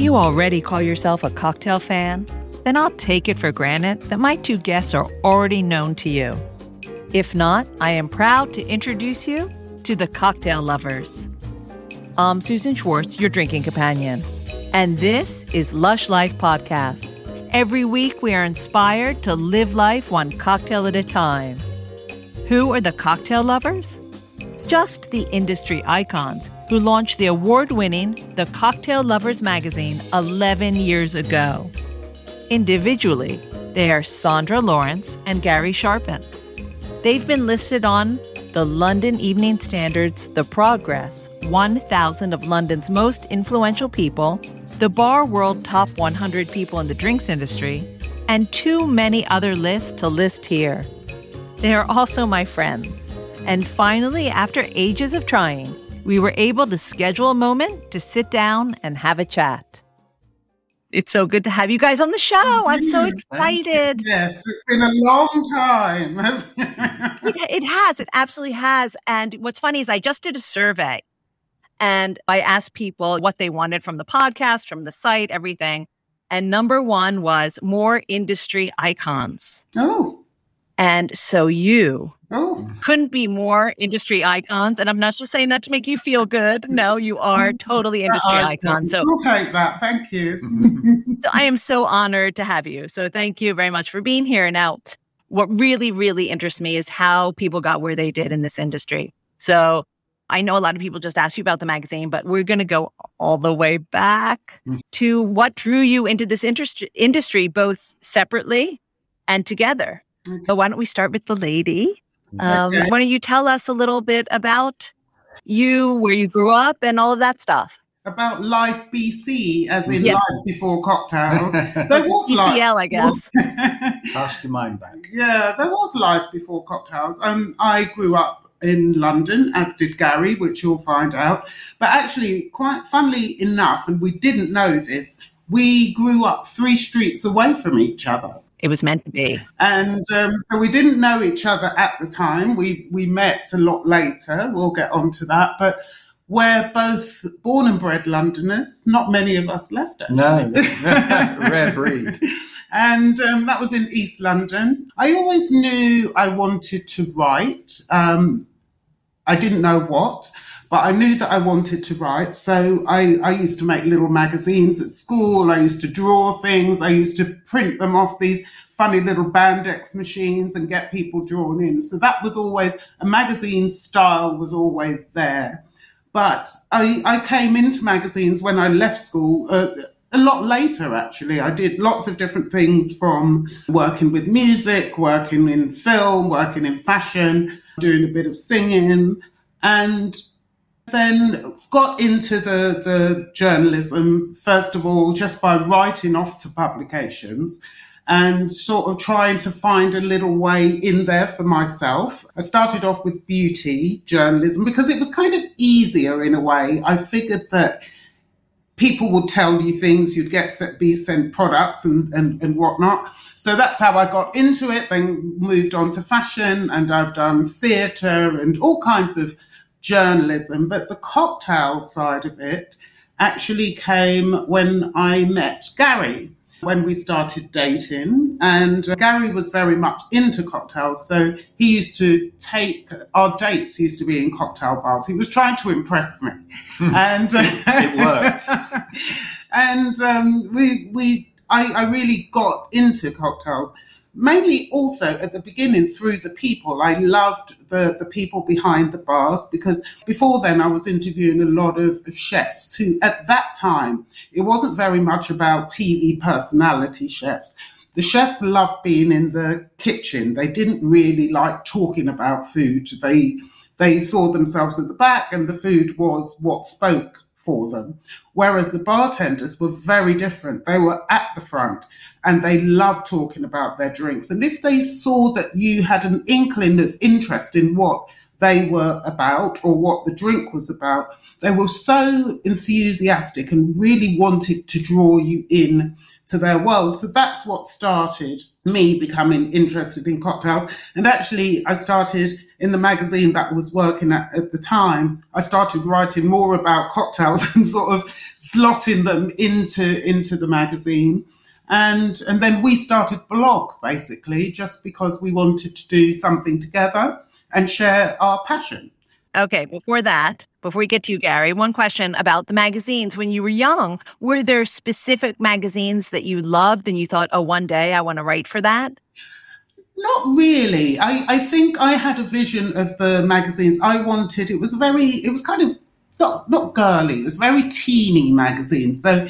If you already call yourself a cocktail fan, then I'll take it for granted that my two guests are already known to you. If not, I am proud to introduce you to the cocktail lovers. I'm Susan Schwartz, your drinking companion, and this is Lush Life Podcast. Every week, we are inspired to live life one cocktail at a time. Who are the cocktail lovers? Just the industry icons who launched the award winning The Cocktail Lovers magazine 11 years ago. Individually, they are Sandra Lawrence and Gary Sharpen. They've been listed on the London Evening Standard's The Progress 1000 of London's most influential people, the Bar World Top 100 People in the Drinks Industry, and too many other lists to list here. They are also my friends. And finally, after ages of trying, we were able to schedule a moment to sit down and have a chat. It's so good to have you guys on the show. I'm so excited. Yes, it's been a long time. it, it has. It absolutely has. And what's funny is I just did a survey and I asked people what they wanted from the podcast, from the site, everything. And number one was more industry icons. Oh. And so you Oh. couldn't be more industry icons. And I'm not just saying that to make you feel good. No, you are totally industry I- icons. So, I'll take that. Thank you. so I am so honored to have you. So thank you very much for being here. Now, what really, really interests me is how people got where they did in this industry. So I know a lot of people just ask you about the magazine, but we're going to go all the way back Mm. to what drew you into this interest- industry, both separately and together. So why don't we start with the lady? Um, Okay. Why don't you tell us a little bit about you, where you grew up, and all of that stuff? About life BC, as in Yeah. life before cocktails. There was life. I guess. Cast your mind back. yeah, there was life before cocktails. Um, I grew up in London, as did Gary, which you'll find out. But actually, quite funnily enough, and we didn't know this, we grew up three streets away from each other. It was meant to be. And um, so we didn't know each other at the time. We we met a lot later. We'll get on to that. But we're both born and bred Londoners. Not many of us left. Actually. No, rare breed. And um, that was in East London. I always knew I wanted to write. Um, I didn't know what, but I knew that I wanted to write. So I, I used to make little magazines at school. I used to draw things. I used to print them off these funny little Bandex machines and get people drawn in. So that was always a magazine style was always there. But I, I came into magazines when I left school. Uh, a lot later, actually. I did lots of different things from working with music, working in film, working in fashion, doing a bit of singing, and then got into the, the journalism, first of all, just by writing off to publications and sort of trying to find a little way in there for myself. I started off with beauty journalism because it was kind of easier in a way. I figured that people would tell you things, you'd get set, be sent products and, and, and whatnot. So that's how I got into it, then moved on to fashion and I've done theatre and all kinds of journalism. But the cocktail side of it actually came when I met Gary. When we started dating, and Gary was very much into cocktails, so he used to take our dates used to be in cocktail bars. He was trying to impress me, and It worked. and um, we we I, I really got into cocktails mainly also at the beginning through the people. I loved the, the people behind the bars because before then i was interviewing a lot of, of chefs who at that time it wasn't very much about tv personality chefs. The chefs loved being in the kitchen. They didn't really like talking about food. They they saw themselves at the back and the food was what spoke for them. Whereas the bartenders were very different. They were at the front and they loved talking about their drinks. And if they saw that you had an inkling of interest in what they were about or what the drink was about, they were so enthusiastic and really wanted to draw you in to their world. So that's what started me becoming interested in cocktails. And actually, I started in the magazine that I was working at at the time, I started writing more about cocktails and sort of slotting them into into the magazine. And and then we started blog basically just because we wanted to do something together and share our passion. Okay, before that, before we get to you, Gary, one question about the magazines. When you were young, were there specific magazines that you loved and you thought, oh, one day I want to write for that? Not really. I, I think I had a vision of the magazines I wanted. It was very, it was kind of not, not girly, it was very teeny magazine. So,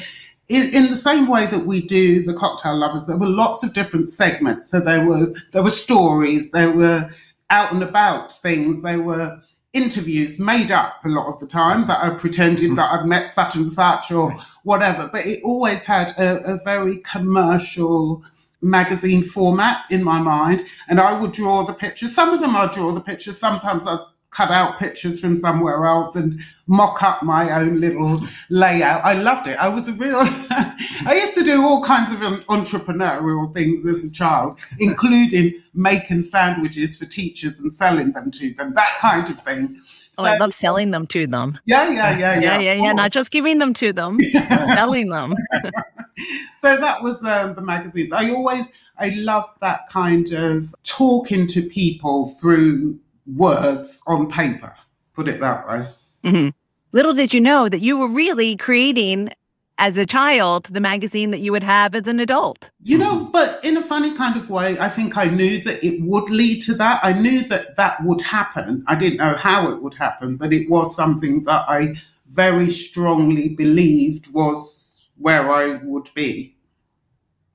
in, in the same way that we do the cocktail lovers, there were lots of different segments. So there was there were stories, there were out and about things, there were interviews made up a lot of the time that I pretended that I'd met such and such or whatever. But it always had a, a very commercial magazine format in my mind. And I would draw the pictures. Some of them I draw the pictures. Sometimes I cut out pictures from somewhere else and mock up my own little layout. I loved it. I was a real, I used to do all kinds of entrepreneurial things as a child, including making sandwiches for teachers and selling them to them, that kind of thing. Oh, I love selling them to them. Yeah, yeah, yeah, Yeah, yeah. yeah, yeah. Not just giving them to them, selling them. so that was um, the magazines. I always, I loved that kind of talking to people through words on paper. Put it that way. Mhm. Little did you know that you were really creating, as a child, the magazine that you would have as an adult. You know, but in a funny kind of way, I think I knew that it would lead to that. I knew that that would happen. I didn't know how it would happen, but it was something that I very strongly believed was where I would be.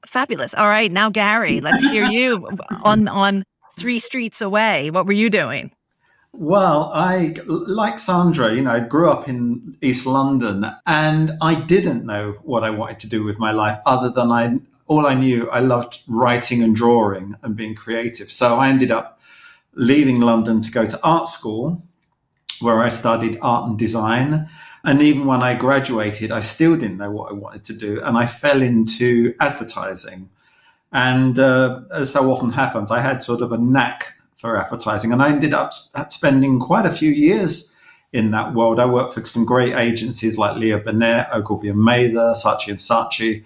Fabulous. All right, now Gary, let's hear you on on three streets away. What were you doing? Well, I, like Sandra, you know, I grew up in East London and I didn't know what I wanted to do with my life other than I, all I knew, I loved writing and drawing and being creative. So I ended up leaving London to go to art school where I studied art and design. And even when I graduated, I still didn't know what I wanted to do. And I fell into advertising. And uh, as so often happens, I had sort of a knack for advertising. And I ended up spending quite a few years in that world. I worked for some great agencies like Leo Burnett, Ogilvy and Mather, Saatchi and Saatchi.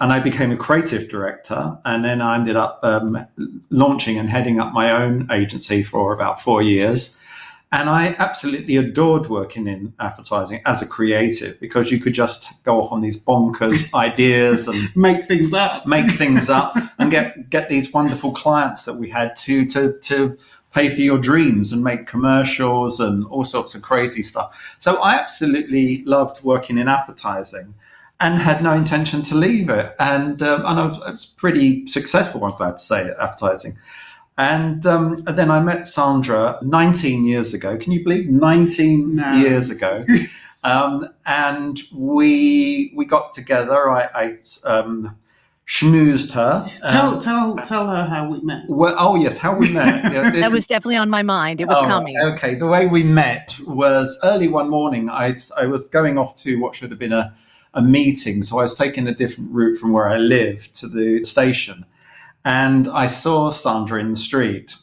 And I became a creative director. And then I ended up um, launching and heading up my own agency for about four years. And I absolutely adored working in advertising as a creative because you could just go off on these bonkers ideas and Make things up. make things up and get get these wonderful clients that we had to to to pay for your dreams and make commercials and all sorts of crazy stuff. So I absolutely loved working in advertising and had no intention to leave it. And um, and I was, I was pretty successful. I'm glad to say at advertising. And, um, and then I met Sandra 19 years ago. Can you believe 19 No. years ago? um, and we we got together. I, I um, schmoozed her. Tell, Um, tell, tell her how we met. well, oh yes, how we met. Yeah, this That is- was definitely on my mind. It was Oh, coming. Okay, the way we met was early one morning. I, I was going off to what should have been a, a meeting, so I was taking a different route from where I lived to the station, and I saw Sandra in the street.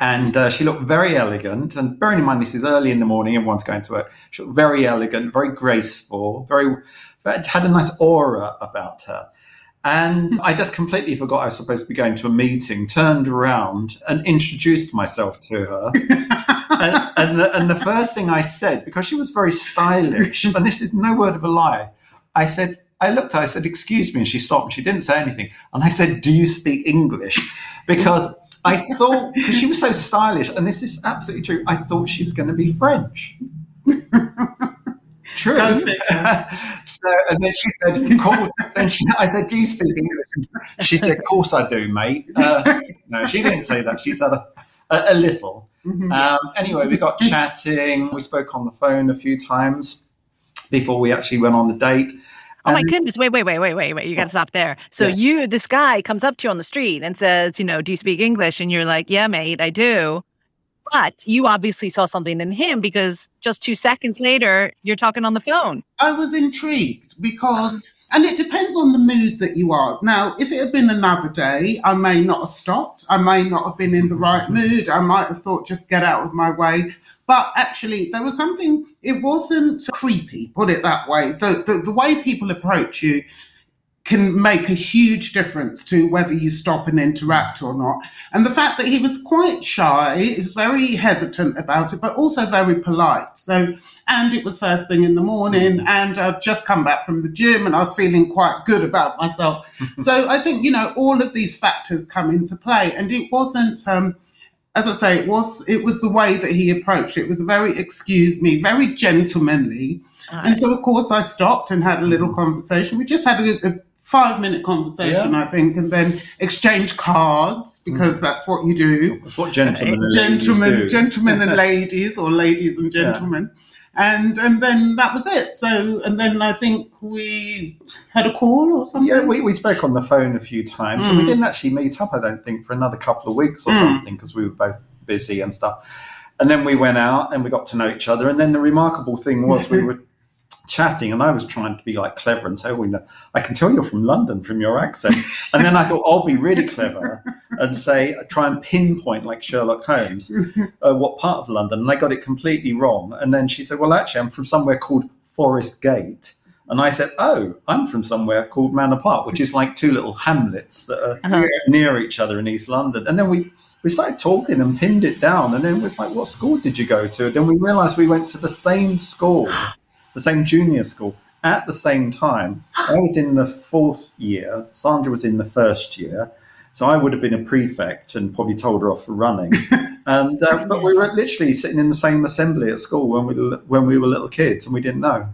And uh, she looked very elegant. And bearing in mind, this is early in the morning, everyone's going to work. She looked very elegant, very graceful, very, had a nice aura about her. And I just completely forgot I was supposed to be going to a meeting, turned around and introduced myself to her. and, and, the, and the first thing I said, because she was very stylish, and this is no word of a lie, I said, I looked at her, I said, Excuse me. And she stopped and she didn't say anything. And I said, Do you speak English? Because I thought, because she was so stylish, and this is absolutely true, I thought she was going to be French. True. So, and then she said, cool. then she, I said, Do you speak English? She said, Of course I do, mate. Uh, no, she didn't say that. She said a, a, a little. Mhm. Um, anyway, we got chatting. We spoke on the phone a few times before we actually went on the date. Oh my goodness. Wait, wait, wait, wait, wait, wait. You got to oh. stop there. So Yeah. you, this guy comes up to you on the street and says, you know, do you speak English? And you're like, yeah, mate, I do. But you obviously saw something in him because just two seconds later, you're talking on the phone. I was intrigued because And it depends on the mood that you are. Now, if it had been another day, I may not have stopped. I may not have been in the right mood. I might have thought, just get out of my way. But actually, there was something, it wasn't creepy, put it that way. The, the, the way people approach you can make a huge difference to whether you stop and interact or not. And the fact that he was quite shy, is very hesitant about it, but also very polite. So, and it was first thing in the morning, and I'd just come back from the gym and I was feeling quite good about myself. so I think, you know, all of these factors come into play. And it wasn't, um, as I say, it was it was the way that he approached it. It was very excuse me, very gentlemanly. And so, of course, I stopped and had a little conversation. We just had a, a five minute conversation, yeah. I think, and then exchange cards because mm. that's what you do. That's what gentlemen and gentlemen, do. gentlemen and ladies, or ladies and gentlemen. Yeah. And and then that was it. So and then I think we had a call or something. Yeah, we, we spoke on the phone a few times, mm. and we mm. didn't actually meet up. I don't think for another couple of weeks or mm. something because we were both busy and stuff. And then we went out and we got to know each other. And then the remarkable thing was we were chatting and I was trying to be like clever and say, well, you know, I can tell you're from London from your accent. And then I thought I'll be really clever and say, try and pinpoint like Sherlock Holmes, uh, what part of London. And I got it completely wrong. And then she said, well, actually, I'm from somewhere called Forest Gate. And I said, oh, I'm from somewhere called Manor Park, which is like two little hamlets that are uh-huh. near each other in East London. And then we, we started talking and pinned it down. And then it was like, what school did you go to? And then we realized we went to the same school the same junior school at the same time. I was in the fourth year, Sandra was in the first year. So I would have been a prefect and probably told her off for running. and uh, but we were literally sitting in the same assembly at school when we when we were little kids and we didn't know.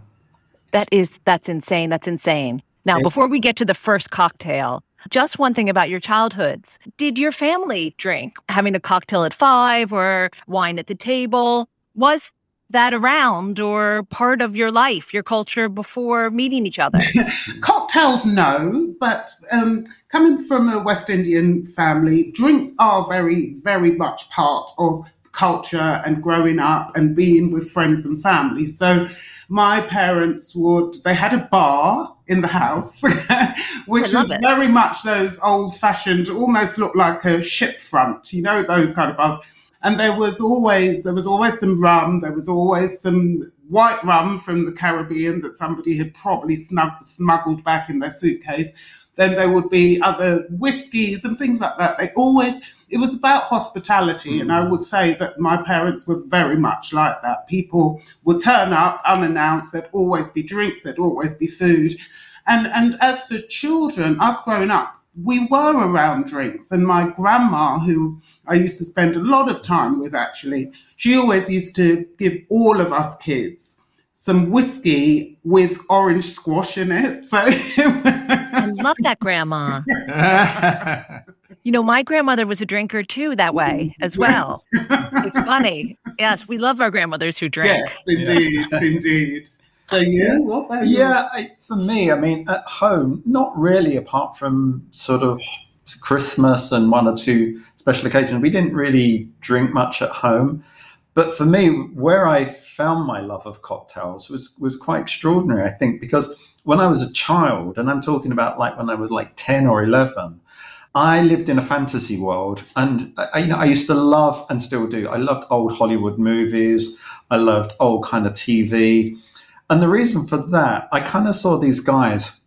That is that's insane. That's insane. Now, before we get to the first cocktail, just one thing about your childhoods. Did your family drink? Having a cocktail at 5 or wine at the table? Was that around or part of your life, your culture before meeting each other? Cocktails, no, but um, coming from a West Indian family, drinks are very, very much part of culture and growing up and being with friends and family. So my parents would, they had a bar in the house, which was it. very much those old fashioned, almost looked like a ship front, you know, those kind of bars and there was always there was always some rum. There was always some white rum from the Caribbean that somebody had probably snug, smuggled back in their suitcase. Then there would be other whiskies and things like that. They always it was about hospitality, mm. and I would say that my parents were very much like that. People would turn up unannounced. There'd always be drinks. There'd always be food. And and as for children, us growing up, we were around drinks. And my grandma, who I used to spend a lot of time with actually, she always used to give all of us kids some whiskey with orange squash in it. So I love that grandma. you know, my grandmother was a drinker too, that way as well. it's funny. Yes, we love our grandmothers who drink. Yes, indeed, indeed. So yeah, what about you? Yeah, I, for me, I mean, at home, not really, apart from sort of Christmas and one or two special occasions. We didn't really drink much at home. But for me, where I found my love of cocktails was was quite extraordinary. I think because when I was a child, and I'm talking about like when I was like ten or eleven, I lived in a fantasy world, and I, you know I used to love and still do. I loved old Hollywood movies. I loved old kind of TV. And the reason for that, I kind of saw these guys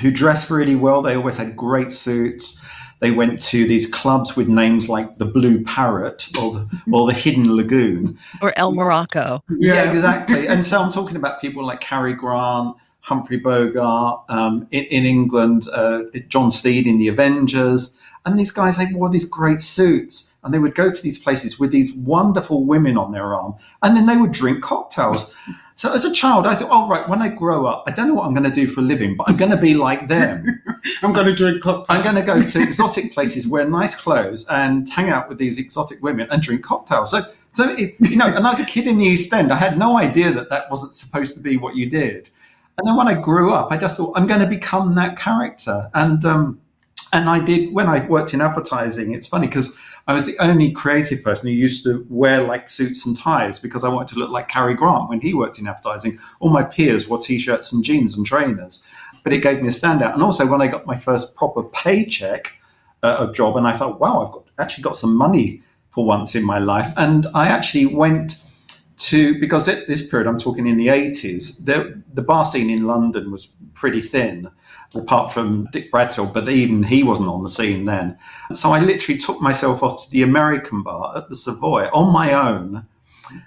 who dressed really well. They always had great suits. They went to these clubs with names like the Blue Parrot or the, or the Hidden Lagoon or El Morocco. Yeah, exactly. and so I'm talking about people like Cary Grant, Humphrey Bogart um, in, in, England, uh, John Steed in The Avengers. And these guys, they wore these great suits and they would go to these places with these wonderful women on their arm and then they would drink cocktails. So as a child, I thought, oh, right, when I grow up, I don't know what I'm going to do for a living, but I'm going to be like them. I'm going to drink cocktails. I'm going to go to exotic places, wear nice clothes, and hang out with these exotic women and drink cocktails. So, so it, you know, and I was a kid in the East End. I had no idea that that wasn't supposed to be what you did. And then when I grew up, I just thought, I'm going to become that character. And, um, and I did when I worked in advertising. It's funny because I was the only creative person who used to wear like suits and ties because I wanted to look like Cary Grant when he worked in advertising. All my peers wore t-shirts and jeans and trainers. but it gave me a standout. And also, when I got my first proper paycheck, uh, a job, and I thought, wow, I've got, actually got some money for once in my life. And I actually went to because at this period, I'm talking in the 80s, the, the bar scene in London was pretty thin apart from Dick Bradsell, but even he wasn't on the scene then. So I literally took myself off to the American bar at the Savoy on my own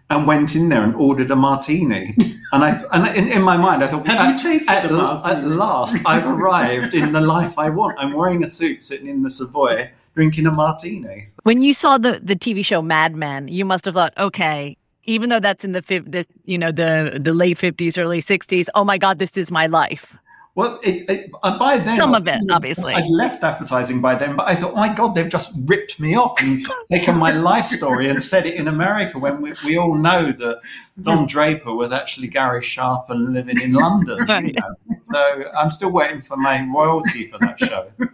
and went in there and ordered a martini. And I, and in, in my mind, I thought, Have at, you tasted at, a martini? at last, I've arrived in the life I want. I'm wearing a suit, sitting in the Savoy, drinking a martini. When you saw the the TV show Mad Men, you must have thought, okay, even though that's in the this, you know the the late fifties, early sixties. Oh my God, this is my life. Well, it, it, uh, by then, Some of it, obviously. I'd left advertising by then, but I thought, my God, they've just ripped me off and taken my life story and said it in America when we, we all know that Don Draper was actually Gary Sharpen living in London. you know. So I'm still waiting for my royalty for that show.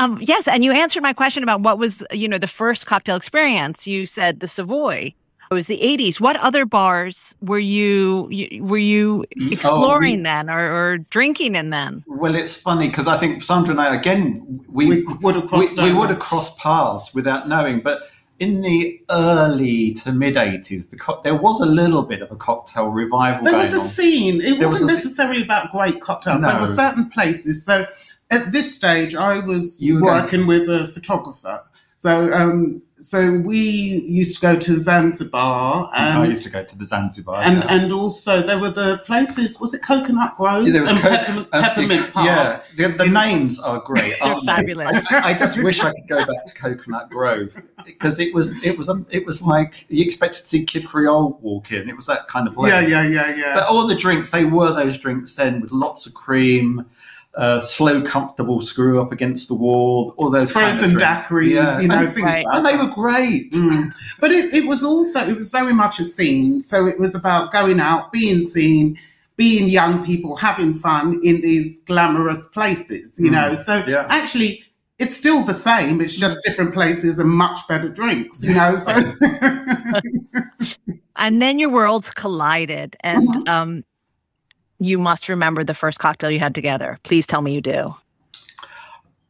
Um, yes, and you answered my question about what was you know the first cocktail experience. You said the Savoy. It was the '80s. What other bars were you, you were you mm, Oh, exploring we- then, or, or drinking in then? Well, it's funny because I think Sandra and I, again, we, We would have crossed we, we would have crossed paths without knowing. But in the early to mid 80s, the co- there was a little bit of a cocktail revival There going was a on. scene. It There wasn't was a- necessarily about great cocktails. There were certain places. So at this stage, I was You were going working with a photographer. So um, so we used to go to Zanzibar I used to go to the Zanzibar. and, yeah. and also there were the places. Was it Coconut Grove Yeah, there was and Coke- Peppermint, uh, Peppermint Park? Yeah, the, the names are great. They're aren't they? fabulous. I, I just wish I could go back to Coconut Grove because it was it was um, it was like you expected to see Kid Creole walk in. It was that kind of place. yeah, yeah, yeah, yeah. But all the drinks, they were those drinks then with lots of cream, uh, slow, comfortable screw up against the wall, all those kind of Frozen daiquiris, Yeah. you know, and, things Right. like and they were great. Mm. But it, it was also, it was very much a scene. So it was about going out, being seen, being young people, having fun in these glamorous places, you Mm. know. So Yeah. actually, it's still the same. It's just different places and much better drinks, you know. So And then your worlds collided, and Mhm. um, you must remember the first cocktail you had together. Please tell me you do.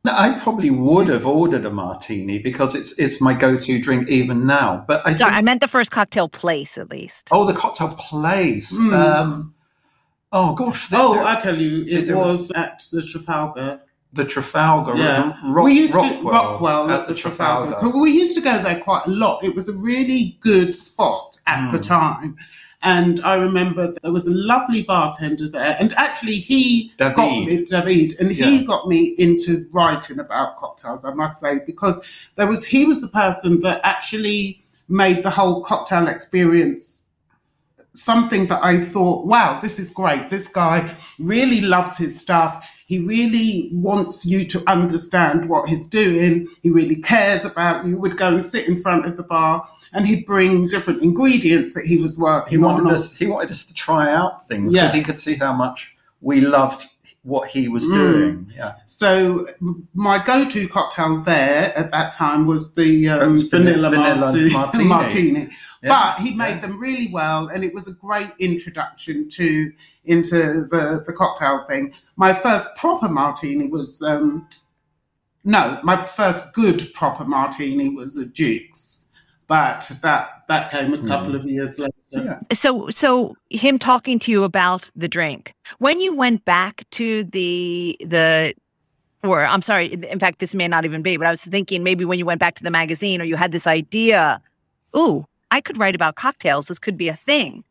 No, I probably would have ordered a martini because it's it's my go-to drink even now. But I Sorry, I meant the first cocktail place, at least. oh, the cocktail place. Mm. Um, oh gosh, there- oh, there- I tell you, it was- was at the Trafalgar. the Trafalgar. Yeah, Rock, we used Rockwell, to Rockwell at, the Trafalgar. Trafalgar. We used to go there quite a lot. It was a really good spot at the Mm. time. And I remember there was a lovely bartender there, and actually he David. got me, David, and he Yeah. got me into writing about cocktails. I must say because there was he was the person that actually made the whole cocktail experience something that I thought, wow, this is great. This guy really loves his stuff. He really wants you to understand what he's doing. He really cares about you. Would go and sit in front of the bar and he'd bring different ingredients that he was working He on. us. He wanted us to try out things because Yeah. he could see how much we loved what he was Mm. doing. Yeah, So my go-to cocktail there at that time was the um, was vanilla, vanilla martini. martini. Yeah. But he made Yeah. them really well, and it was a great introduction to into the the cocktail thing. My first proper martini was um, no, my first good proper martini was a Duke's, but that that came a couple mm. of years later. Yeah. So, so him talking to you about the drink when you went back to the the, or I'm sorry, in fact, this may not even be, but I was thinking maybe when you went back to the magazine or you had this idea, ooh, I could write about cocktails. This could be a thing.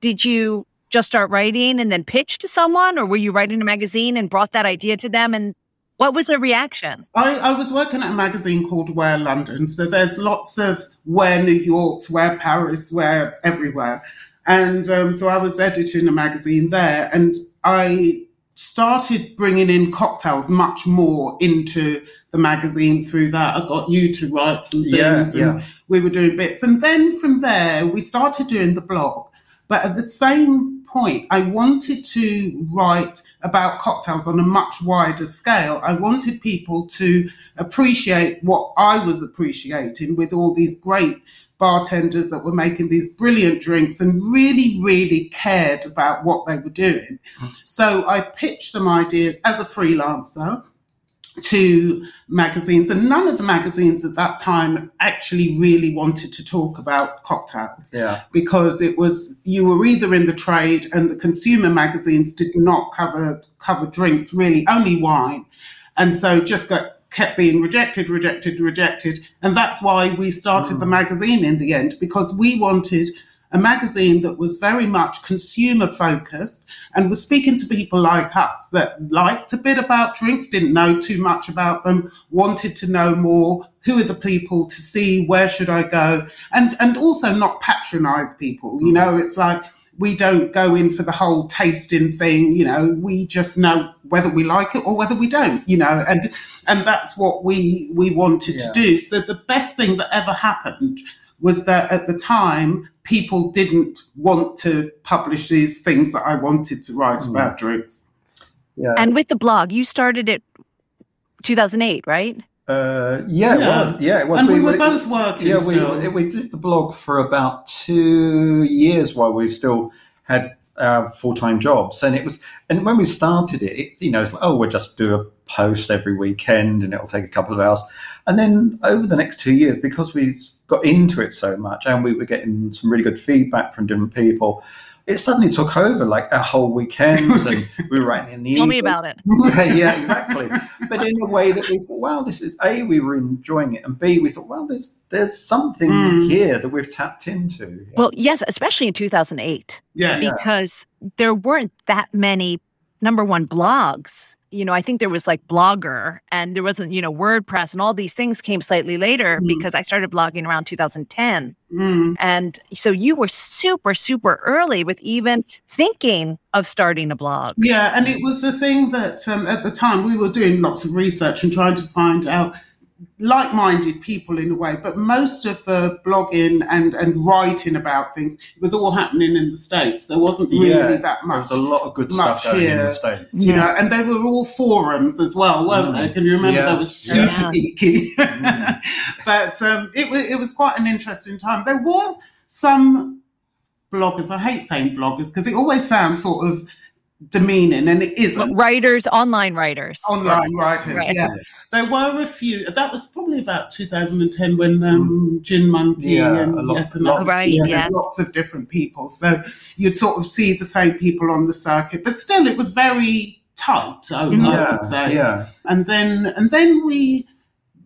Did you just start writing and then pitch to someone, or were you writing a magazine and brought that idea to them? And what was their reaction? I, I was working at a magazine called Where London. So there's lots of Where New York's, Where Paris, Where everywhere. And um, so I was editing a magazine there and I started bringing in cocktails much more into the magazine through that. I got you to write some things Yeah, and yeah. we were doing bits. And then from there, we started doing the blog. But at the same point, I wanted to write about cocktails on a much wider scale. I wanted people to appreciate what I was appreciating with all these great bartenders that were making these brilliant drinks and really, really cared about what they were doing. Hmm. So I pitched some ideas as a freelancer to magazines, and none of the magazines at that time actually really wanted to talk about cocktails. Yeah. Because it was you were either in the trade, and the consumer magazines did not cover cover drinks really, only wine, and so just got kept being rejected, rejected, rejected, and that's why we started the hmm. magazine in the end because we wanted a magazine that was very much consumer focused and was speaking to people like us that liked a bit about drinks, didn't know too much about them, wanted to know more. Who are the people to see? Where should I go? And, and also not patronize people. You know, it's like, we don't go in for the whole tasting thing, you know, we just know whether we like it or whether we don't, you know, and, and that's what we, we wanted Yeah. to do. So the best thing that ever happened was that at the time, people didn't want to publish these things that I wanted to write about drinks. Yeah. And with the blog, you started it 2008, right? Uh, yeah, it Yeah. was. Yeah, it was. And we were both working Yeah, we we did the blog for about two years while we still had Uh, our full time jobs, and it was. And when we started it, it you know, it's like, oh, we'll just do a post every weekend, and it'll take a couple of hours. And then over the next two years, because we got into it so much, and we were getting some really good feedback from different people. It suddenly took over like our whole weekends, and we were writing in the email. Tell me about it. yeah, yeah, exactly. But in a way that we thought, wow, this is a we were enjoying it, and b we thought, well, there's there's something Mm. here that we've tapped into. Well, yes, especially in 2008, Yeah. because there weren't that many number one blogs. You know, I think there was like Blogger and there wasn't, you know, WordPress and all these things came slightly later Mm. because I started blogging around 2010. Mm. And so you were super, super early with even thinking of starting a blog. Yeah, and it was the thing that um, at the time we were doing lots of research and trying to find out like-minded people in a way, but most of the blogging and, and writing about things it was all happening in the states. There wasn't really Yeah, that much. There was a lot of good stuff going in the states. you know, and they were all forums as well, weren't Mm. they? Can you remember? Yeah. They were super Yeah. geeky. Mm. but um, it, was, it was quite an interesting time. There were some bloggers, I hate saying bloggers because it always sounds sort of demeaning and it isn't. Writers, online writers. Online writers, Right. yeah. There were a few. That was probably about 2010 when um, Gin Monkey Yeah, and a lot- lot- Right, yeah, yeah. lots of different people. So you'd sort of see the same people on the circuit, but still, it was very tight. I. I Yeah, would say. yeah. And then and then we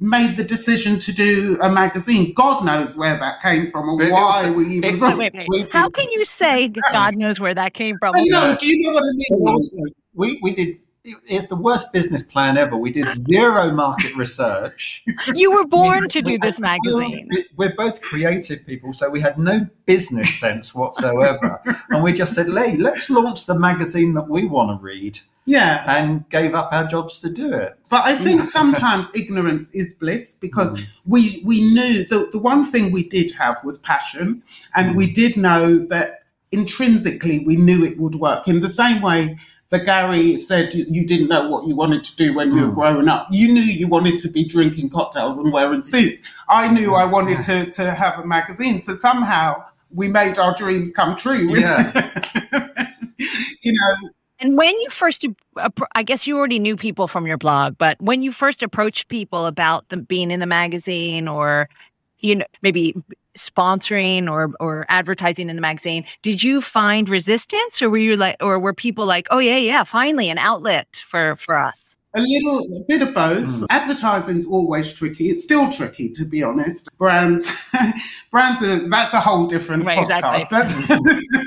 made the decision to do a magazine. God knows where that came from or It- it why was- we even. it- thought Wait, wait, we wait. How can you say God knows where that came from? I know. Do you know what I mean? also, we we did. It's the worst business plan ever. We did zero market research. You were born to do this magazine. We- We're both creative people, so we had no business sense whatsoever. and we just said, "Hey, let's launch the magazine that we want to read," Yeah. and gave up our jobs to do it. But I think sometimes ignorance is bliss because Mm. we we knew the the one thing we did have was passion, and Mm. we did know that intrinsically we knew it would work. In the same way that Gary said you, you didn't know what you wanted to do when you were Mm. growing up, you knew you wanted to be drinking cocktails and wearing suits. I knew I wanted to to have a magazine, so somehow we made our dreams come true. Yeah. you know, And when you first, I guess you already knew people from your blog, but when you first approached people about them being in the magazine or, you know, maybe sponsoring or or advertising in the magazine, did you find resistance, or were you like, or were people like, oh yeah, yeah, finally an outlet for for us? A little a bit of both. Mm. Advertising's always tricky. It's still tricky, to be honest. Brands, brands are that's a whole different Right, podcast. exactly.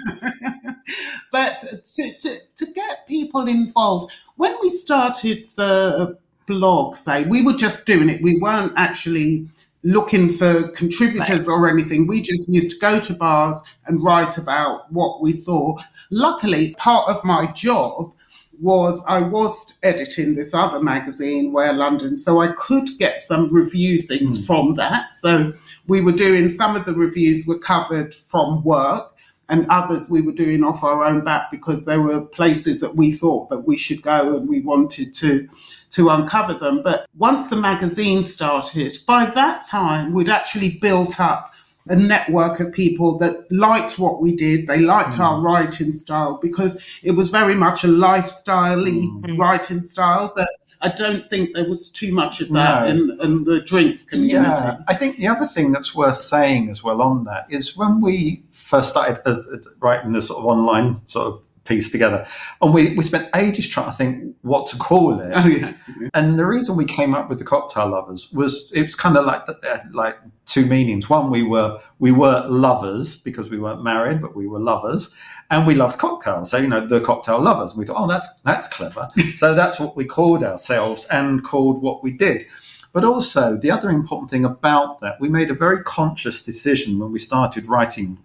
But, but to, to to get people involved, when we started the blog, say we were just doing it. We weren't actually looking for contributors or anything. We just used to go to bars and write about what we saw. Luckily, part of my job was I was editing this other magazine, Where London, so I could get some review things hmm. from that. So we were doing some of the reviews were covered from work, and others we were doing off our own back because there were places that we thought that we should go and we wanted to to uncover them. But once the magazine started, by that time we'd actually built up a network of people that liked what we did. They liked mm. our writing style because it was very much a lifestyle mm. writing style that I don't think there was too much of that no. in, in, the drinks community. Yeah. I think the other thing that's worth saying as well on that is when we first started uh, writing this sort of online sort of piece together. And we, we spent ages trying to think what to call it. Oh, yeah. And the reason we came up with the cocktail lovers was it was kind of like uh, like two meanings. One, we were we were lovers because we weren't married, but we were lovers, and we loved cocktails. So you know, the cocktail lovers. We thought, oh, that's that's clever. so that's what we called ourselves and called what we did. But also, the other important thing about that, we made a very conscious decision when we started writing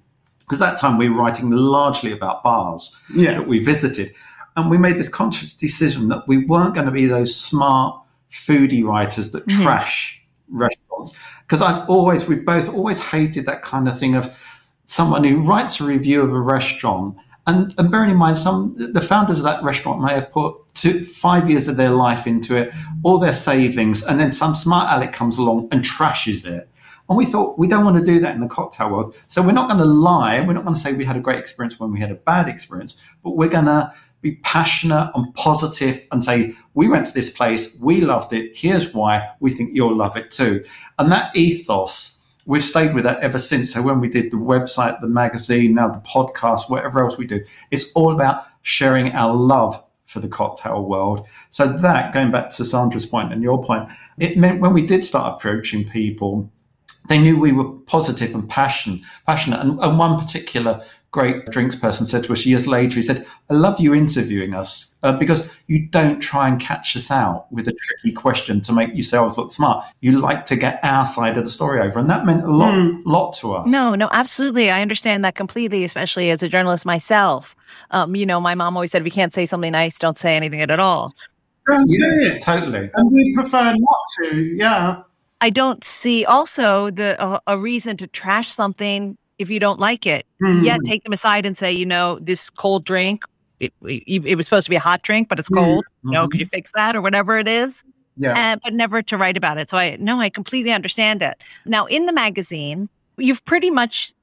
because that time we were writing largely about bars yes. that we visited. And we made this conscious decision that we weren't going to be those smart foodie writers that mm-hmm. trash restaurants. Because I've always, we've both always hated that kind of thing of someone who writes a review of a restaurant. And, and bearing in mind, some the founders of that restaurant may have put two, five years of their life into it, all their savings, and then some smart aleck comes along and trashes it. And we thought we don't want to do that in the cocktail world. So we're not going to lie. We're not going to say we had a great experience when we had a bad experience, but we're going to be passionate and positive and say, we went to this place, we loved it, here's why, we think you'll love it too. And that ethos, we've stayed with that ever since. So when we did the website, the magazine, now the podcast, whatever else we do, it's all about sharing our love for the cocktail world. So that, going back to Sandra's point and your point, it meant when we did start approaching people, they knew we were positive and passion, passionate. And, and, one particular great drinks person said to us years later, he said, I love you interviewing us uh, because you don't try and catch us out with a tricky question to make yourselves look smart. You like to get our side of the story over. And that meant a lot, mm. lot to us. No, no, absolutely. I understand that completely, especially as a journalist myself. Um, you know, my mom always said, if you can't say something nice, don't say anything at all. Don't yeah, say it. Totally. And we prefer not to, yeah. I don't see also the uh, a reason to trash something if you don't like it. Mm-hmm. Yet take them aside and say, you know, this cold drink, it, it, it was supposed to be a hot drink, but it's mm-hmm. cold. Mm-hmm. You know, could you fix that or whatever it is? Yeah. And, but never to write about it. So I no, I completely understand it. Now in the magazine, you've pretty much,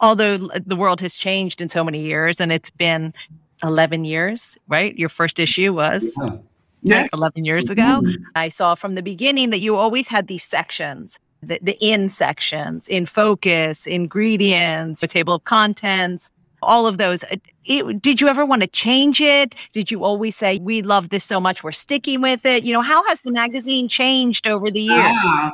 although the world has changed in so many years, and it's been eleven years, right? Your first issue was. Yeah yeah. like 11 years ago. Mm-hmm. I saw from the beginning that you always had these sections. The, the in sections, in focus, ingredients, a table of contents, all of those. It, did you ever want to change it? Did you always say, we love this so much, we're sticking with it? You know, how has the magazine changed over the years? Ah,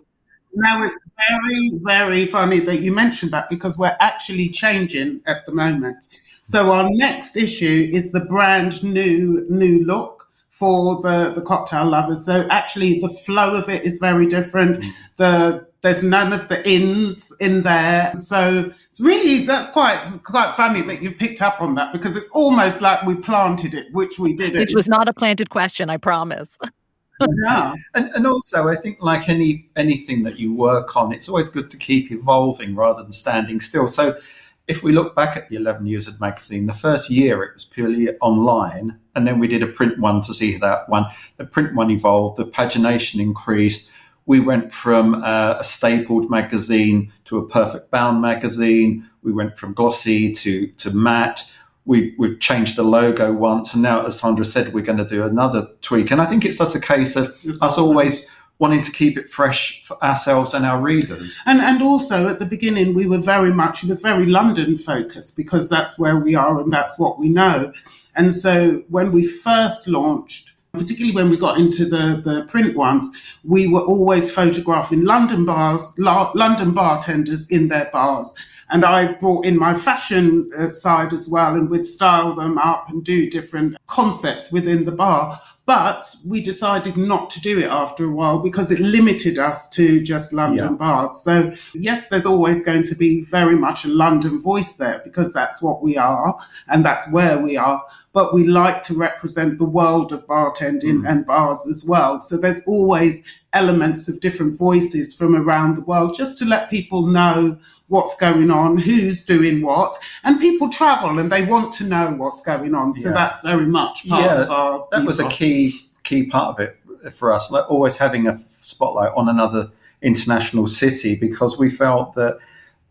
now it's very, very funny that you mentioned that because we're actually changing at the moment. So our next issue is the brand new, new look for the, the cocktail lovers. So actually the flow of it is very different. Mm. The there's none of the ins in there. So it's really that's quite quite funny that you picked up on that because it's almost like we planted it, which we did. Which was not a planted question, I promise. yeah. And, and also I think like any anything that you work on, it's always good to keep evolving rather than standing still. So if we look back at the 11 years of magazine, the first year it was purely online, and then we did a print one to see that one. The print one evolved, the pagination increased. We went from uh, a stapled magazine to a perfect bound magazine. We went from glossy to, to matte. We, we've changed the logo once, and now, as Sandra said, we're going to do another tweak. And I think it's just a case of us always wanting to keep it fresh for ourselves and our readers. And and also at the beginning we were very much it was very London focused because that's where we are and that's what we know. And so when we first launched particularly when we got into the, the print ones, we were always photographing London bars, la- London bartenders in their bars. And I brought in my fashion uh, side as well and would style them up and do different concepts within the bar. But we decided not to do it after a while because it limited us to just London yeah. bars. So, yes, there's always going to be very much a London voice there because that's what we are and that's where we are. But we like to represent the world of bartending mm. and bars as well. So, there's always elements of different voices from around the world just to let people know what's going on, who's doing what, and people travel and they want to know what's going on. So yeah. that's very much part yeah, of our. That ethos. was a key key part of it for us. Like always having a spotlight on another international city because we felt that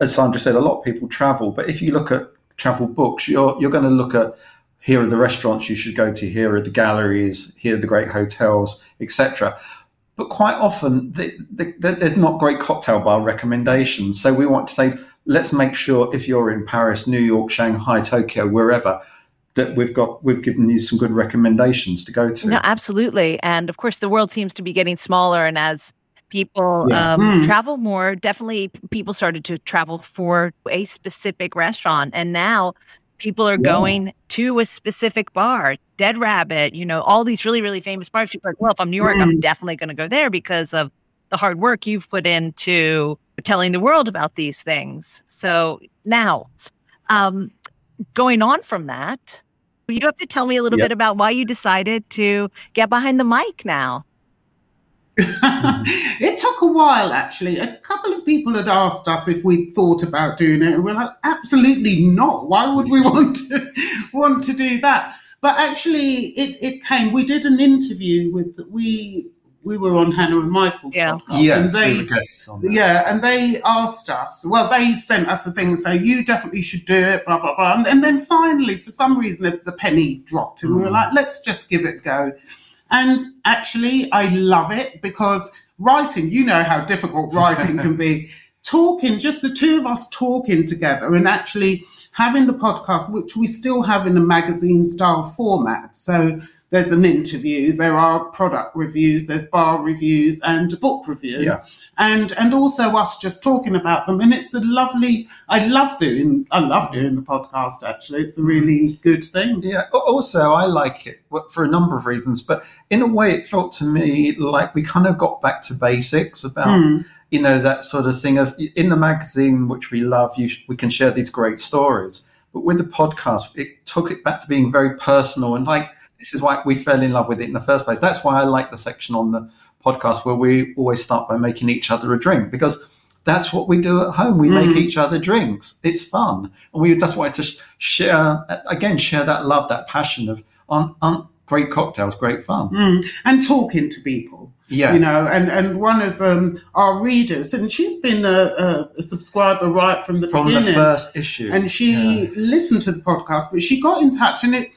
as Sandra said, a lot of people travel, but if you look at travel books, you're you're going to look at here are the restaurants you should go to, here are the galleries, here are the great hotels, etc. But quite often, they, they, they're not great cocktail bar recommendations. So we want to say, let's make sure if you're in Paris, New York, Shanghai, Tokyo, wherever, that we've got we've given you some good recommendations to go to. No, absolutely. And of course, the world seems to be getting smaller, and as people yeah. um, mm. travel more, definitely people started to travel for a specific restaurant, and now people are yeah. going to a specific bar. Dead Rabbit, you know, all these really really famous bars. People are like, well, if I'm New York, mm. I'm definitely going to go there because of the hard work you've put into telling the world about these things. So now, um, going on from that, you have to tell me a little yep. bit about why you decided to get behind the mic now. it took a while, actually. A couple of people had asked us if we'd thought about doing it, and we're like, absolutely not. Why would we want to want to do that? But actually, it, it came. We did an interview with we we were on Hannah and Michael's yeah. podcast. Yes, and they, we guests on that. Yeah, and they asked us, well, they sent us a thing saying, you definitely should do it, blah, blah, blah. And, and then finally, for some reason, the penny dropped and mm. we were mm. like, let's just give it a go. And actually, I love it because writing, you know how difficult writing can be. Talking, just the two of us talking together and actually having the podcast, which we still have in a magazine style format. So there's an interview, there are product reviews, there's bar reviews and a book review. Yeah. And and also us just talking about them. And it's a lovely I love doing I love doing the podcast actually. It's a really good thing. Yeah. Also I like it for a number of reasons, but in a way it felt to me like we kind of got back to basics about mm. You know that sort of thing of in the magazine which we love you we can share these great stories. But with the podcast, it took it back to being very personal and like this is why we fell in love with it in the first place. That's why I like the section on the podcast where we always start by making each other a drink because that's what we do at home. We mm. make each other drinks. It's fun, and we just wanted to share again, share that love, that passion of on, on great cocktails, great fun, mm. and talking to people. Yeah, you know, and and one of um, our readers, and she's been a, a, subscriber right from the from beginning, the first issue, and she yeah. listened to the podcast, but she got in touch, and it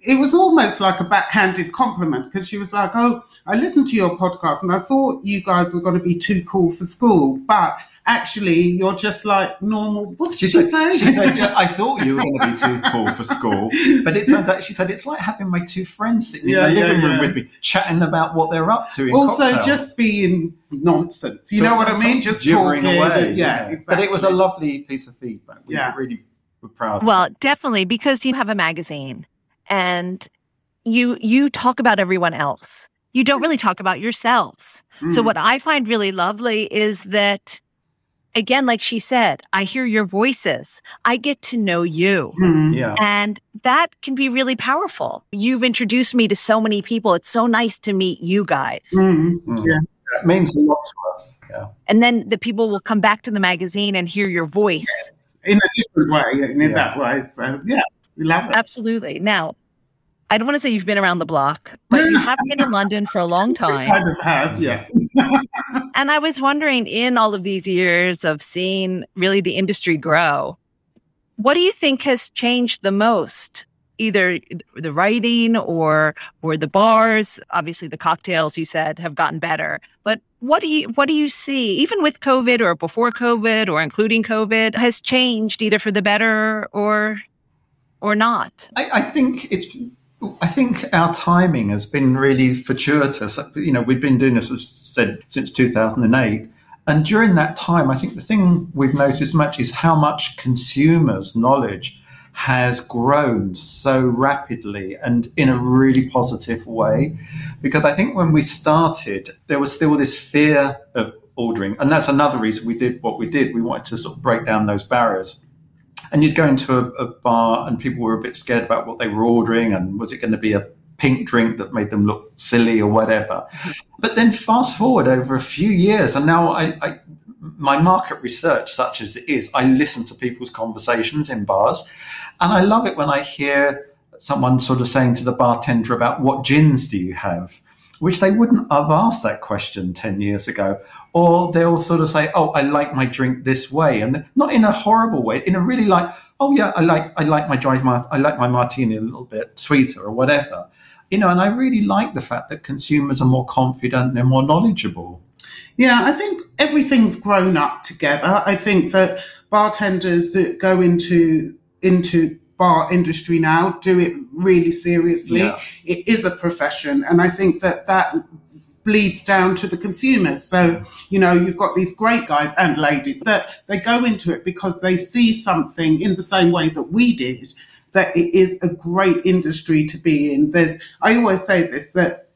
it was almost like a backhanded compliment because she was like, "Oh, I listened to your podcast and I thought you guys were going to be too cool for school, but actually you're just like normal." What did she, she say? She said, yeah, "I thought you were going to be too cool for school, but it turns out she said it's like having my two friends sitting yeah, in the living yeah, room with me, chatting about what they're up to." also, cocktails. just being nonsense. You so, know what I mean? Just talking away. Yeah, exactly. But it was a lovely piece of feedback. We yeah, really were proud. Well, definitely because you have a magazine and you you talk about everyone else. You don't really talk about yourselves. Mm. So what I find really lovely is that again like she said, I hear your voices. I get to know you. Mm. Yeah. And that can be really powerful. You've introduced me to so many people. It's so nice to meet you guys. Mm. Yeah. That means a lot to us. Yeah. And then the people will come back to the magazine and hear your voice. Yes. In a different way, in yeah. that way. So yeah. We love it. Absolutely. Now, I don't want to say you've been around the block, but you have been in London for a long time. I kind of have, yeah. and I was wondering, in all of these years of seeing really the industry grow, what do you think has changed the most? Either the writing or or the bars. Obviously, the cocktails you said have gotten better. But what do you what do you see, even with COVID or before COVID or including COVID, has changed either for the better or or not? I, I think it's I think our timing has been really fortuitous. You know, we've been doing this, as said, since 2008. And during that time, I think the thing we've noticed much is how much consumers' knowledge has grown so rapidly and in a really positive way. Because I think when we started, there was still this fear of ordering. And that's another reason we did what we did. We wanted to sort of break down those barriers and you'd go into a, a, bar and people were a bit scared about what they were ordering and was it going to be a pink drink that made them look silly or whatever. But then fast forward over a few years, and now I, I my market research, such as it is, I listen to people's conversations in bars, and I love it when I hear someone sort of saying to the bartender about what gins do you have which they wouldn't have asked that question 10 years ago. Or they'll sort of say, Oh, I like my drink this way. And not in a horrible way, in a really like, Oh yeah, I like, I like my dry, my I like my martini a little bit sweeter or whatever. You know, and I really like the fact that consumers are more confident, they're more knowledgeable. Yeah, I think everything's grown up together. I think that bartenders that go into into bar industry now do it really seriously. Yeah. It is a profession, and I think that that bleeds down to the consumers. So, you know, you've got these great guys and ladies that they go into it because they see something in the same way that we did, that it is a great industry to be in. There's, I always say this, that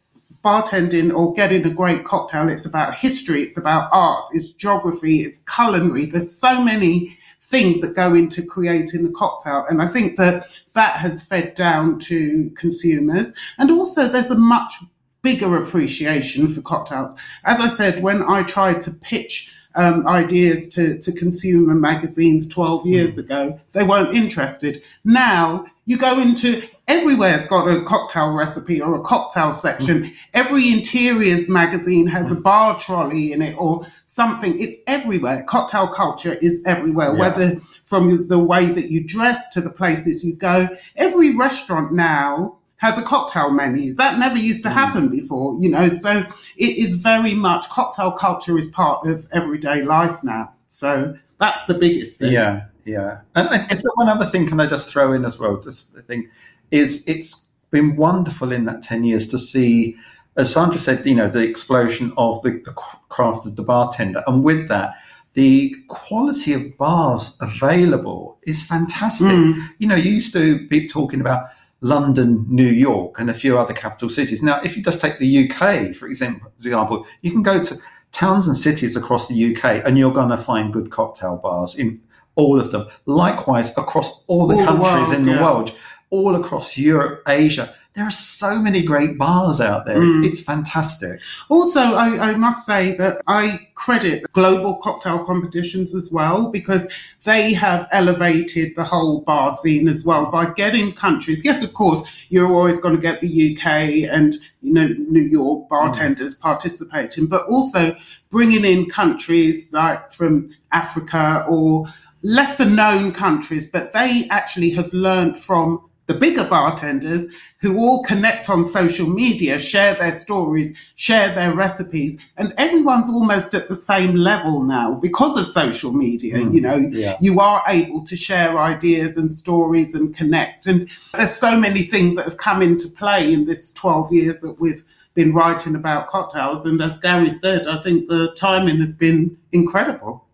bartending or getting a great cocktail, it's about history, it's about art, it's geography, it's culinary. There's so many things that go into creating the cocktail. And I think that that has fed down to consumers. And also there's a much bigger appreciation for cocktails. As I said, when I tried to pitch um, ideas to, to consumer magazines 12 years mm. ago, they weren't interested. Now you go into everywhere's got a cocktail recipe or a cocktail section. Mm. Every interiors magazine has a bar trolley in it or something. It's everywhere. Cocktail culture is everywhere, yeah. whether from the way that you dress to the places you go. Every restaurant now has a cocktail menu. That never used to mm. happen before, you know. So it is very much cocktail culture is part of everyday life now. So that's the biggest thing. Yeah, yeah. And I think one other thing can I just throw in as well? Just I think is it's been wonderful in that 10 years to see, as Sandra said, you know, the explosion of the, the craft of the bartender. And with that, the quality of bars available is fantastic. Mm. You know, you used to be talking about London, New York, and a few other capital cities. Now, if you just take the UK, for example, you can go to towns and cities across the UK and you're going to find good cocktail bars in all of them. Likewise, across all the all countries the world, in the yeah. world all across Europe, Asia. There are so many great bars out there. Mm. It's fantastic. Also, I, I, must say that I credit global cocktail competitions as well because they have elevated the whole bar scene as well by getting countries. Yes, of course, you're always going to get the UK and you know New York bartenders mm. participating, but also bringing in countries like from Africa or lesser known countries, but they actually have learned from the bigger bartenders who all connect on social media, share their stories, share their recipes, and everyone's almost at the same level now because of social media. Mm, you know, yeah. you are able to share ideas and stories and connect. And there's so many things that have come into play in this 12 years that we've been writing about cocktails. And as Gary said, I think the timing has been incredible.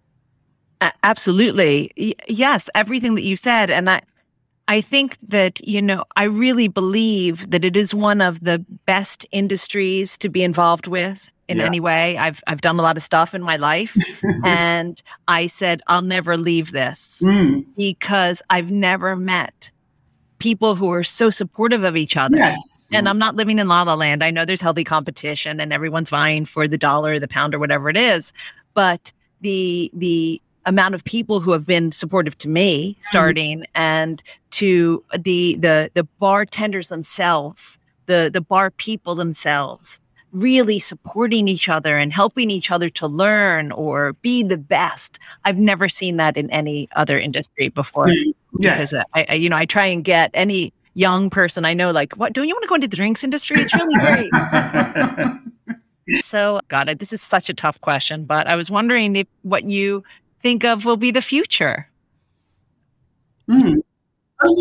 Absolutely. Y- yes, everything that you said. And I, I think that, you know, I really believe that it is one of the best industries to be involved with in yeah. any way. I've I've done a lot of stuff in my life and I said I'll never leave this mm. because I've never met people who are so supportive of each other. Yes. And I'm not living in la la land. I know there's healthy competition and everyone's vying for the dollar, the pound or whatever it is, but the the amount of people who have been supportive to me mm-hmm. starting mm. and to the the the bartenders themselves the the bar people themselves really supporting each other and helping each other to learn or be the best i've never seen that in any other industry before mm. yeah. because I, I you know i try and get any young person i know like what don't you want to go into the drinks industry it's really great so god this is such a tough question but i was wondering if what you think of will be the future? Mm. You,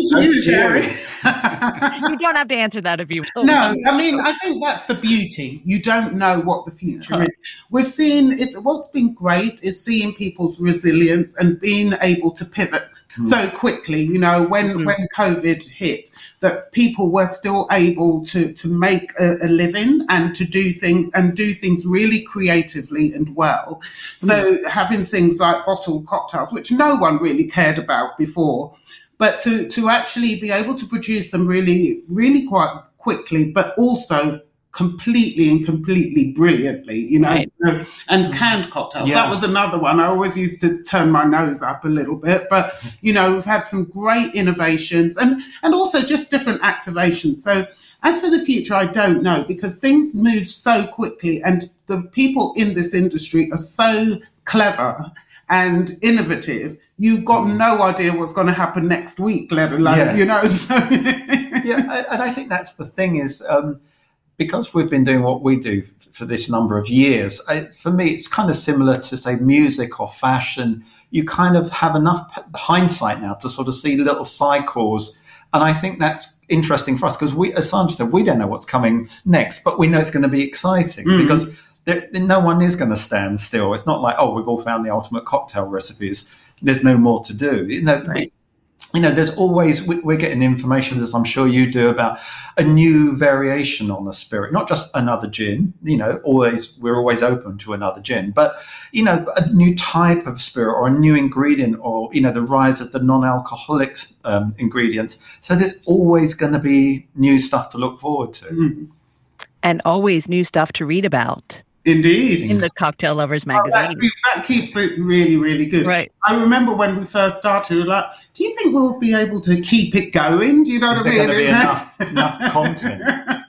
you don't have to answer that if you no i mean i think that's the beauty. You don't know what the future is. We've seen it what's been great is seeing people's resilience and being able to pivot mm. so quickly you know when mm. when covid hit that people were still able to to make a, a, living and to do things and do things really creatively and well. So mm. having things like bottled cocktails, which no one really cared about before, but to to actually be able to produce them really really quite quickly, but also completely and completely brilliantly, you know. Right. So, and canned cocktails. Yeah. That was another one. I always used to turn my nose up a little bit, but you know, we've had some great innovations and and also just different activations. So as for the future, I don't know because things move so quickly and the people in this industry are so clever and innovative. You've got no idea what's going to happen next week, let alone, Yeah. you know. So yeah, and I think that's the thing is um, because we've been doing what we do for this number of years. I, for me, it's kind of similar to say music or fashion. You kind of have enough hindsight now to sort of see little cycles, and I think that's interesting for us because we, as Sandra said, we don't know what's coming next, but we know it's going to be exciting Mm. because. There, no one is going to stand still. It's not like, oh, we've all found the ultimate cocktail recipes. There's no more to do. You know, Right. You know, there's always we- we're getting information, as I'm sure you do, about a new variation on a spirit, not just another gin. You know, always we're always open to another gin, but you know, a new type of spirit or a new ingredient, or you know, the rise of the non-alcoholic um, ingredients. So there's always going to be new stuff to look forward to. Mm, And always new stuff to read about indeed. in the Cocktail Lovers Oh, that, magazine. that keeps it really, really good. Right. I remember when we first started, we were like, do you think we'll be able to keep it going? Do you know Is what I mean? going to be enough, enough content?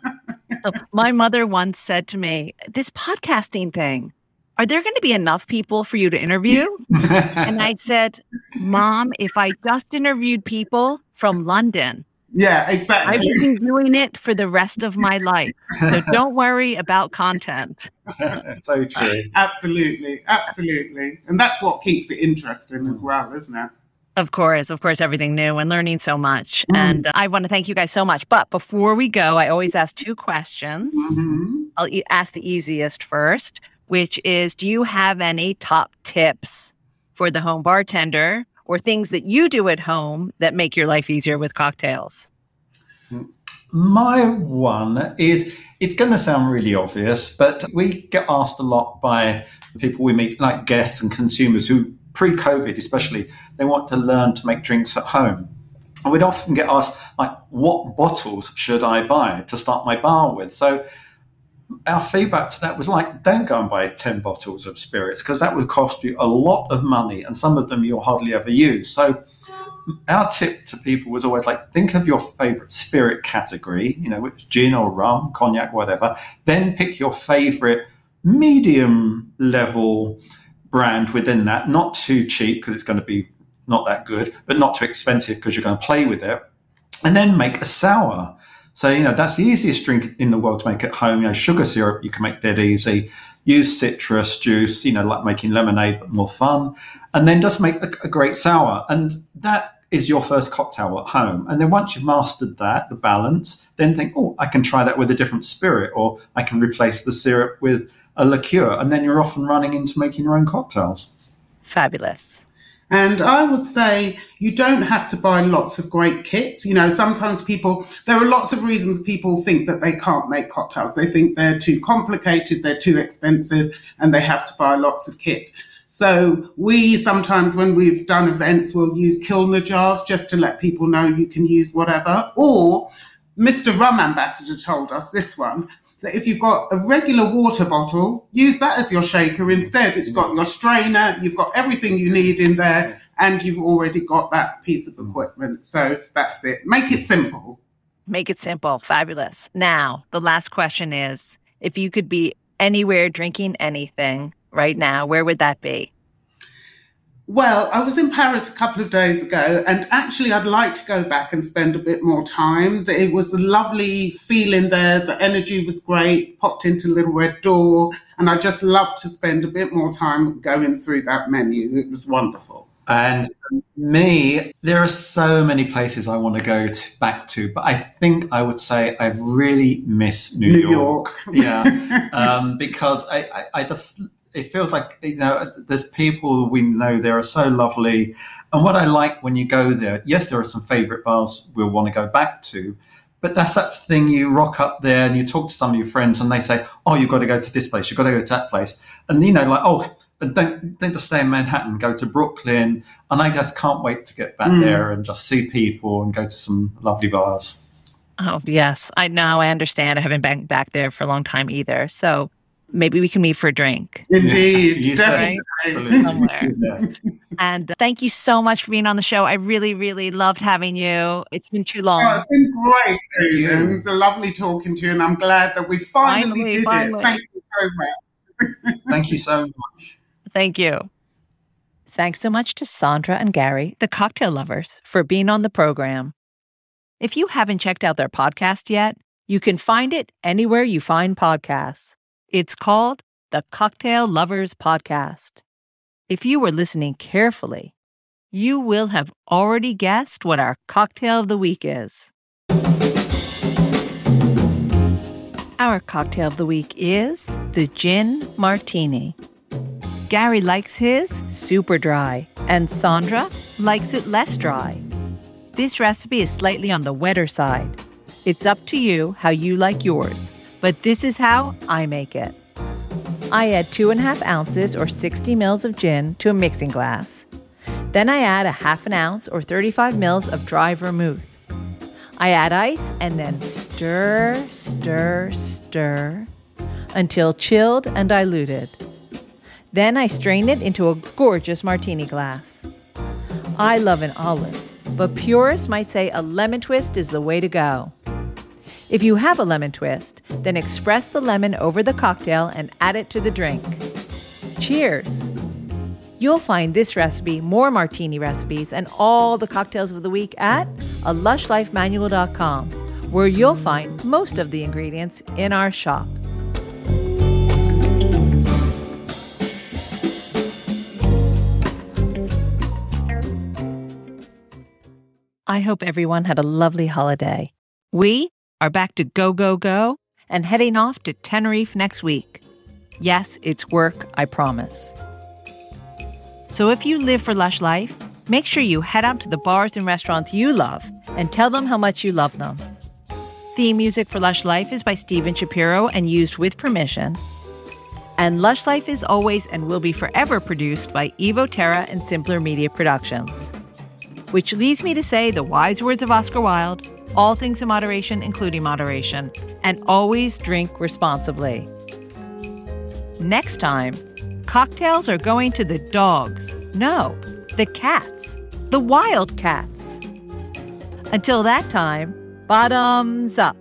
Oh, my mother once said to me, This podcasting thing, are there going to be enough people for you to interview? and I said, Mom, if I just interviewed people from London, yeah, exactly. I've been doing it for the rest of my life. So don't worry about content. so true. Absolutely, absolutely. And that's what keeps it interesting as well, isn't it? Of course, of course, everything new and learning so much. And uh, I want to thank you guys so much. But before we go, I always ask two questions. Mhm. I'll e- ask the easiest first, which is Do you have any top tips for the home bartender or things that you do at home that make your life easier with cocktails? My one is it's going to sound really obvious, but we get asked a lot by people we meet, like guests and consumers who pre COVID especially, they want to learn to make drinks at home. And we'd often get asked, like, what bottles should I buy to start my bar with? So our feedback to that was like, don't go and buy 10 bottles of spirits because that would cost you a lot of money and some of them you'll hardly ever use. So our tip to people was always like, think of your favorite spirit category, you know, which gin or rum, cognac, whatever. Then pick your favorite medium level brand within that, not too cheap because it's going to be not that good, but not too expensive because you're going to play with it. And then make a sour. So, you know, that's the easiest drink in the world to make at home. You know, sugar syrup you can make dead easy. Use citrus juice, you know, like making lemonade, but more fun. And then just make a, a great sour. And that is your first cocktail at home. And then once you've mastered that, the balance, then think, oh, I can try that with a different spirit, or I can replace the syrup with a liqueur. And then you're off and running into making your own cocktails. Fabulous. And I would say you don't have to buy lots of great kit. You know, sometimes people, there are lots of reasons people think that they can't make cocktails. They think they're too complicated, they're too expensive, and they have to buy lots of kit. So we sometimes, when we've done events, we'll use Kilner jars just to let people know you can use whatever. Or Mr. Rum Ambassador told us this one that if you've got a regular water bottle, use that as your shaker instead. It's got your strainer, you've got everything you need in there, and you've already got that piece of equipment. So that's it. Make it simple. Make it simple. Fabulous. Now, the last question is if you could be anywhere drinking anything right now, where would that be? Well, I was in Paris a couple of days ago, and actually, I'd like to go back and spend a bit more time. It was a lovely feeling there. The energy was great. Popped into Little Red Door, and I just loved to spend a bit more time going through that menu. It was wonderful. And me, there are so many places I want to go to, back to, but I think I would say I really miss New, New York. York. yeah, um, because I, I, I just it feels like you know there's people we know there are so lovely, and what I like when you go there, yes, there are some favourite bars we'll want to go back to. But that's that thing you rock up there and you talk to some of your friends and they say, "Oh, you've got to go to this place, you've got to go to that place," and you know, like, "Oh, and don't don't just stay in Manhattan. Go to Brooklyn, and I just can't wait to get back Mm. there and just see people and go to some lovely bars. Oh, yes. I now I understand. I haven't been back there for a long time either. So maybe we can meet for a drink. Indeed, You definitely. Absolutely. Somewhere. Yeah. And uh, thank you so much for being on the show. I really, really loved having you. It's been too Oh, long. it's been great, Thank you. Susan. It's lovely talking to you, and I'm glad that we finally, Finally, did finally. it. Thank you so much. Thank you so much. Thank you. Thanks so much to Sandra and Gary, the cocktail lovers, for being on the program. If you haven't checked out their podcast yet, you can find it anywhere you find podcasts. It's called the Cocktail Lovers Podcast. If you were listening carefully, you will have already guessed what our cocktail of the week is. Our cocktail of the week is the Gin Martini. Gary likes his super dry, and Sandra likes it less dry. This recipe is slightly on the wetter side. It's up to you how you like yours, but this is how I make it. I add two and a half ounces or 60 mils of gin to a mixing glass. Then I add a half an ounce or 35 mils of dry vermouth. I add ice and then stir, stir, stir until chilled and diluted. Then I strain it into a gorgeous martini glass. I love an olive, but purists might say a lemon twist is the way to go. If you have a lemon twist, then express the lemon over the cocktail and add it to the drink. Cheers! You'll find this recipe, more martini recipes, and all the cocktails of the week at a lushlifemanual.com, where you'll find most of the ingredients in our shop. I hope everyone had a lovely holiday. We are back to go, go, go and heading off to Tenerife next week. Yes, it's work, I promise. So if you live for Lush Life, make sure you head out to the bars and restaurants you love and tell them how much you love them. Theme music for Lush Life is by Steven Shapiro and used with permission. And Lush Life is always and will be forever produced by Evo Terra and Simpler Media Productions. Which leads me to say the wise words of Oscar Wilde all things in moderation, including moderation, and always drink responsibly. Next time, cocktails are going to the dogs. No, the cats. The wild cats. Until that time, bottoms up.